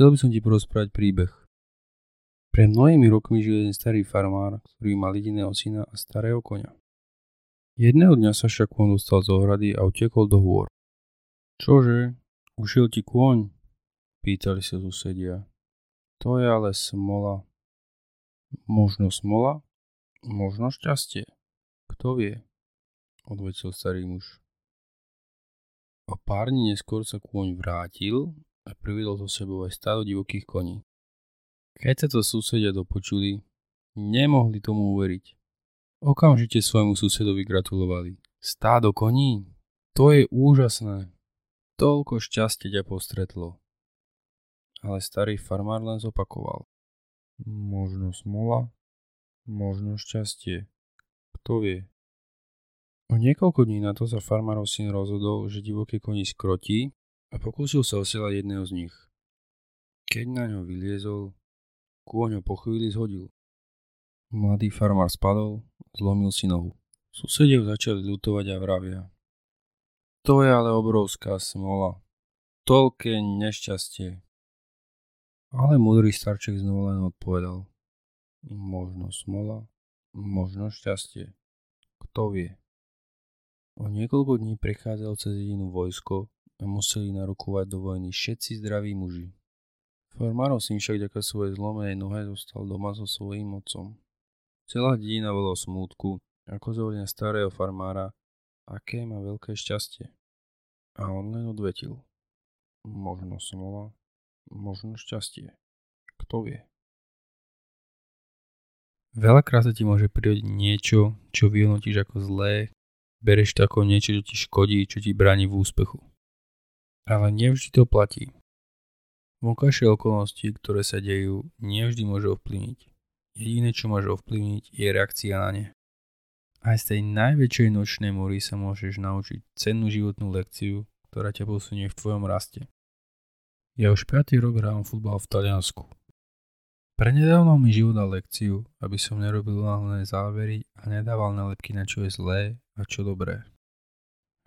Chcel by som ti porozprávať príbeh. Pre mnohými rokmi žil jeden starý farmár, ktorý mal jediného syna a starého konia. Jedného dňa sa však kôň dostal z ohrady a utekol do hôr. Čože? Ušiel ti kôň? Pýtali sa susedia. To je ale smola. Možno smola? Možno šťastie. Kto vie? Odvetil starý muž. O pár dní neskôr sa kôň vrátil a priviedol so sebou aj stádo divokých koní. Keď sa to susedia dopočuli, nemohli tomu uveriť. Okamžite svojmu susedovi gratulovali. Stádo koní? To je úžasné. Toľko šťastie ťa postretlo. Ale starý farmár len zopakoval. Možno smola, možno šťastie. Kto vie? O niekoľko dní na to sa farmárov syn rozhodol, že divoké koni skrotí a pokúsil sa osielať jedného z nich. Keď na ňo vyliezol, kôň ho po chvíli zhodil. Mladý farmár spadol, zlomil si nohu. Susedia začali ľutovať a vravia. To je ale obrovská smola. Toľké nešťastie. Ale múdry starček znovu len odpovedal. Možno smola, možno šťastie. Kto vie? O niekoľko dní prechádzal cez jedinú vojsko a museli narukovať do vojny všetci zdraví muži. Farmárov syn však ďaká svojej zlomenej nohe zostal doma so svojím otcom. Celá dedina bola o smútku, ako zvolenia starého farmára, aké má veľké šťastie. A on len odvetil. Možno smola, možno šťastie. Kto vie? Veľakrát sa ti môže prirodiť niečo, čo vyhodnotíš ako zlé, Bereš to ako niečo, čo ti škodí, čo ti bráni v úspechu. Ale nevždy to platí. Vonkajšie okolnosti, ktoré sa dejú, nevždy môže ovplyvniť. Jediné, čo môže ovplyvniť, je reakcia na ne. Aj z tej najväčšej nočnej mory sa môžeš naučiť cennú životnú lekciu, ktorá ťa posunie v tvojom raste. Ja už 5. rok hrávam futbal v Taliansku. Prenedávno mi život dal lekciu, aby som nerobil náhodné závery a nedával nálepky na čo je zlé a čo dobré.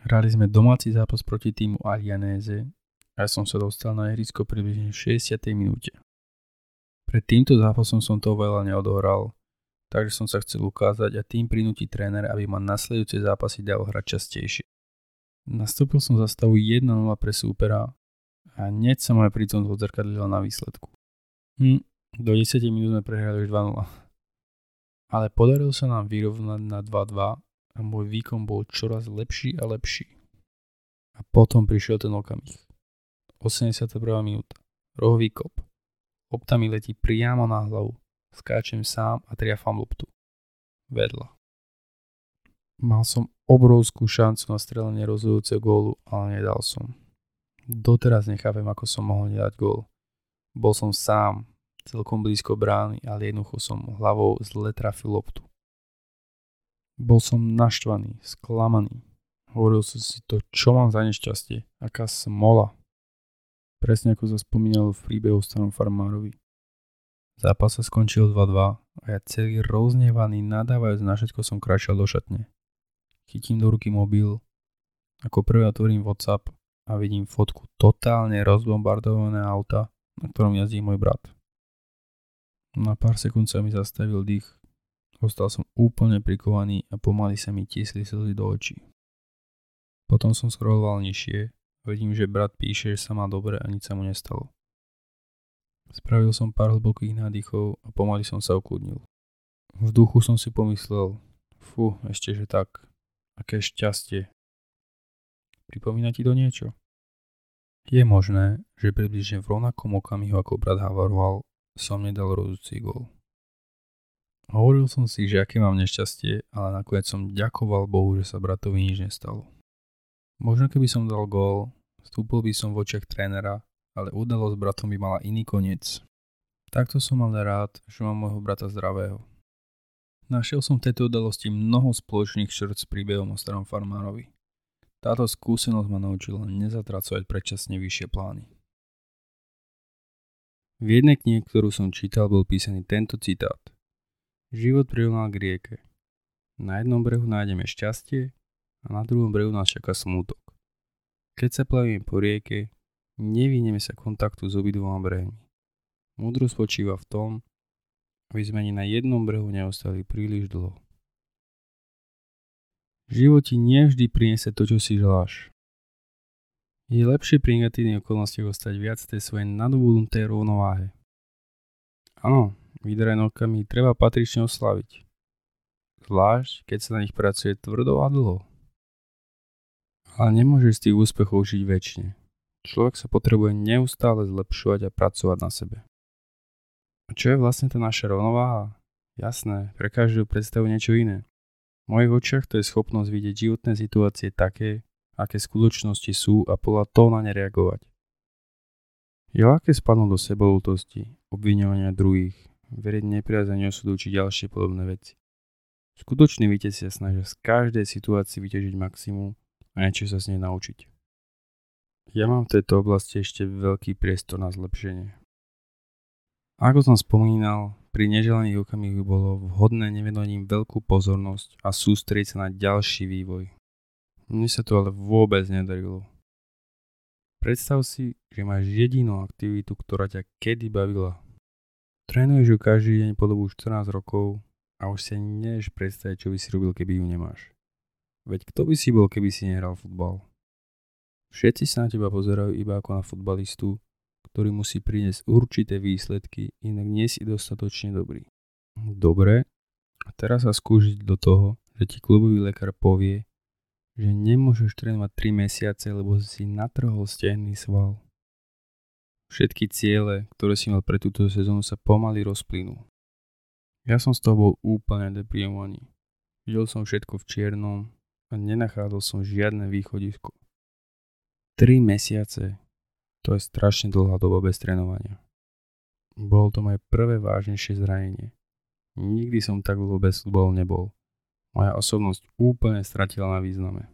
Hrali sme domáci zápas proti týmu Alianéze a ja som sa dostal na ihrisko približne v 60. minúte. Pred týmto zápasom som to veľa neodohral, takže som sa chcel ukázať a tým prinútiť tréner, aby ma nasledujúce zápasy dal hrať častejšie. Nastúpil som za stavu 1-0 pre súpera a hneď sa moje prítomnosť odzrkadlila na výsledku. Hm, do 10 minút sme prehrali už 2-0. Ale podarilo sa nám vyrovnať na 2-2 a môj výkon bol čoraz lepší a lepší. A potom prišiel ten okamih. 81. minúta. Rohový kop. Lopta mi letí priamo na hlavu. Skáčem sám a triafam loptu. Vedla. Mal som obrovskú šancu na strelenie rozhodujúceho gólu, ale nedal som. Doteraz nechápem, ako som mohol nedať gól. Bol som sám, celkom blízko brány, ale jednoducho som hlavou zle trafil loptu. Bol som naštvaný, sklamaný. Hovoril som si to, čo mám za nešťastie, aká smola. Presne ako sa spomínalo v príbehu starom farmárovi. Zápas sa skončil 2-2 a ja celý roznevaný nadávajúc na všetko som kráčal do šatne. Chytím do ruky mobil, ako prvé otvorím Whatsapp a vidím fotku totálne rozbombardované auta, na ktorom jazdí môj brat. Na pár sekúnd sa mi zastavil dých. Ostal som úplne prikovaný a pomaly sa mi tiesli slzy do očí. Potom som scrolloval nižšie vidím, že brat píše, že sa má dobre a nič sa mu nestalo. Spravil som pár hlbokých nádychov a pomaly som sa ukludnil. V duchu som si pomyslel, fú, ešte že tak, aké šťastie. Pripomína ti to niečo? Je možné, že približne v rovnakom okamihu ako brat havaroval, som nedal rozhodujúci gól. Hovoril som si, že aké mám nešťastie, ale nakoniec som ďakoval Bohu, že sa bratovi nič nestalo. Možno keby som dal gól, vstúpil by som v očiach trénera, ale udalosť bratom by mala iný koniec. Takto som mal rád, že mám môjho brata zdravého. Našiel som v tejto udalosti mnoho spoločných črt s príbehom o starom farmárovi. Táto skúsenosť ma naučila nezatracovať predčasne vyššie plány. V jednej knihe, ktorú som čítal, bol písaný tento citát. Život prirovnal k rieke. Na jednom brehu nájdeme šťastie a na druhom brehu nás čaká smútok. Keď sa plavíme po rieke, nevyhneme sa kontaktu s obidvoma brehmi. Múdro spočíva v tom, aby sme ani na jednom brehu neostali príliš dlho. V živote nevždy priniesie to, čo si želáš. Je lepšie pri negatívnych okolnostiach ostať viac tej svojej nadobudnutej rovnováhe. Áno, nokami treba patrične oslaviť. Zvlášť, keď sa na nich pracuje tvrdo a dlho. Ale nemôžeš z tých úspechov žiť väčšine. Človek sa potrebuje neustále zlepšovať a pracovať na sebe. A čo je vlastne tá naša rovnováha? Jasné, pre každú predstavu niečo iné. V mojich očiach to je schopnosť vidieť životné situácie také, aké skutočnosti sú a podľa toho na ne reagovať. Je ľahké spadnúť do sebolútosti, obviňovania druhých, veriť nepriazanie osudu či ďalšie podobné veci. Skutoční víťazia snažia z každej situácii vyťažiť maximum a niečo sa z nej naučiť. Ja mám v tejto oblasti ešte veľký priestor na zlepšenie. Ako som spomínal, pri neželaných okamihu bolo vhodné nevenovať im veľkú pozornosť a sústrediť sa na ďalší vývoj. Mne sa to ale vôbec nedarilo. Predstav si, že máš jedinú aktivitu, ktorá ťa kedy bavila. Trénuješ ju každý deň po dobu 14 rokov a už si nevieš predstaviť, čo by si robil, keby ju nemáš. Veď kto by si bol, keby si nehral futbal? Všetci sa na teba pozerajú iba ako na futbalistu, ktorý musí priniesť určité výsledky, inak nie si dostatočne dobrý. Dobre, a teraz sa skúžiť do toho, že ti klubový lekár povie, že nemôžeš trénovať 3 mesiace, lebo si natrhol stehný sval. Všetky ciele, ktoré si mal pre túto sezónu sa pomaly rozplynú. Ja som z toho bol úplne deprimovaný. Videl som všetko v čiernom a nenachádzal som žiadne východisko. 3 mesiace to je strašne dlhá doba bez trénovania. Bolo to moje prvé vážnejšie zranenie. Nikdy som tak dlho bez futbalu nebol. Moja osobnosť úplne stratila na význame.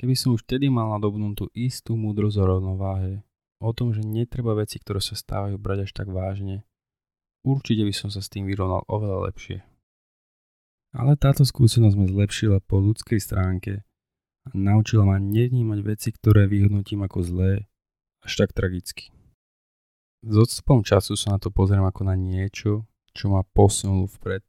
Keby som už vtedy mal nadobnúť tú istú múdrosť o rovnováhe, o tom, že netreba veci, ktoré sa stávajú brať až tak vážne, určite by som sa s tým vyrovnal oveľa lepšie. Ale táto skúsenosť ma zlepšila po ľudskej stránke a naučila ma nevnímať veci, ktoré vyhodnotím ako zlé, až tak tragicky. S odstupom času sa na to pozriem ako na niečo, čo ma posunulo vpred.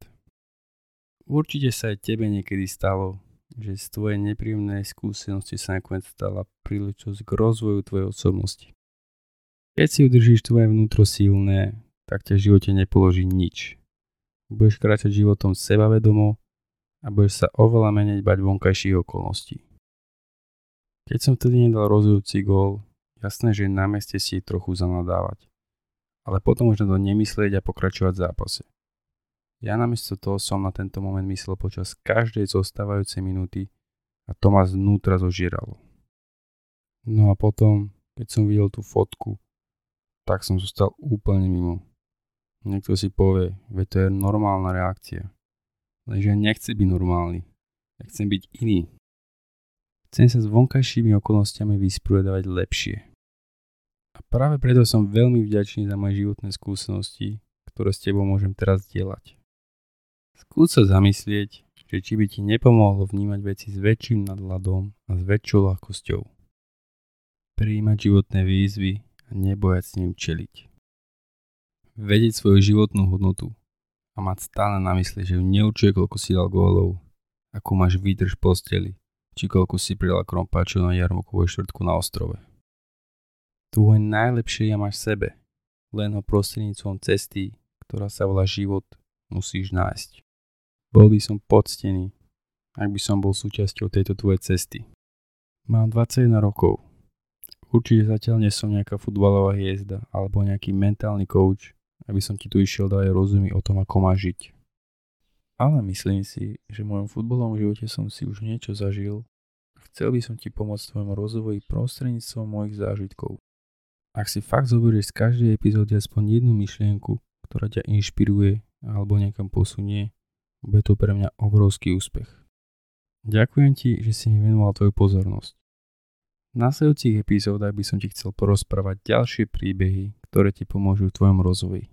Určite sa aj tebe niekedy stalo, že z tvojej nepríjemnej skúsenosti sa nakoniec stala príležitosť k rozvoju tvojej osobnosti. Keď si udržíš tvoje vnútro silné, tak ťa v živote nepoloží nič. Budeš kráčať životom sebavedomo a budeš sa oveľa menej bať vonkajších okolností. Keď som vtedy nedal rozhodujúci gól, jasné, že na meste si trochu zanadávať. Ale potom už na to nemyslieť a pokračovať v zápase. Ja namiesto toho som na tento moment myslel počas každej zostávajúcej minúty a to ma znútra zožieralo. No a potom, keď som videl tú fotku, tak som zostal úplne mimo. Niekto si povie, že to je normálna reakcia. Lenže ja byť normálny. Ja chcem byť iný. Chcem sa s vonkajšími okolnostiami vysporiadavať lepšie. A práve preto som veľmi vďačný za moje životné skúsenosti, ktoré s tebou môžem teraz dielať. Skús sa zamyslieť, že či by ti nepomohlo vnímať veci s väčším nadhľadom a s väčšou ľahkosťou. Príjmať životné výzvy nebojať s ním čeliť. Vedieť svoju životnú hodnotu a mať stále na mysli, že ju neurčuje, koľko si dal gólov, ako máš výdrž posteli, či koľko si pridal krompáčov na jarmokovej štvrtku na ostrove. Tvoje najlepšie ja máš v sebe, len ho prostredníctvom cesty, ktorá sa volá život, musíš nájsť. Bol by som poctený, ak by som bol súčasťou tejto tvojej cesty. Mám 21 rokov. Určite zatiaľ nie som nejaká futbalová hviezda alebo nejaký mentálny coach, aby som ti tu išiel dať rozumy o tom, ako máš žiť. Ale myslím si, že v mojom futbalovom živote som si už niečo zažil a chcel by som ti pomôcť tvojom rozvoji prostredníctvom mojich zážitkov. Ak si fakt zoberieš z každej epizódy aspoň jednu myšlienku, ktorá ťa inšpiruje alebo niekam posunie, bude to pre mňa obrovský úspech. Ďakujem ti, že si mi venoval tvoju pozornosť. V následujúcich epizódach by som ti chcel porozprávať ďalšie príbehy, ktoré ti pomôžu v tvojom rozvoji.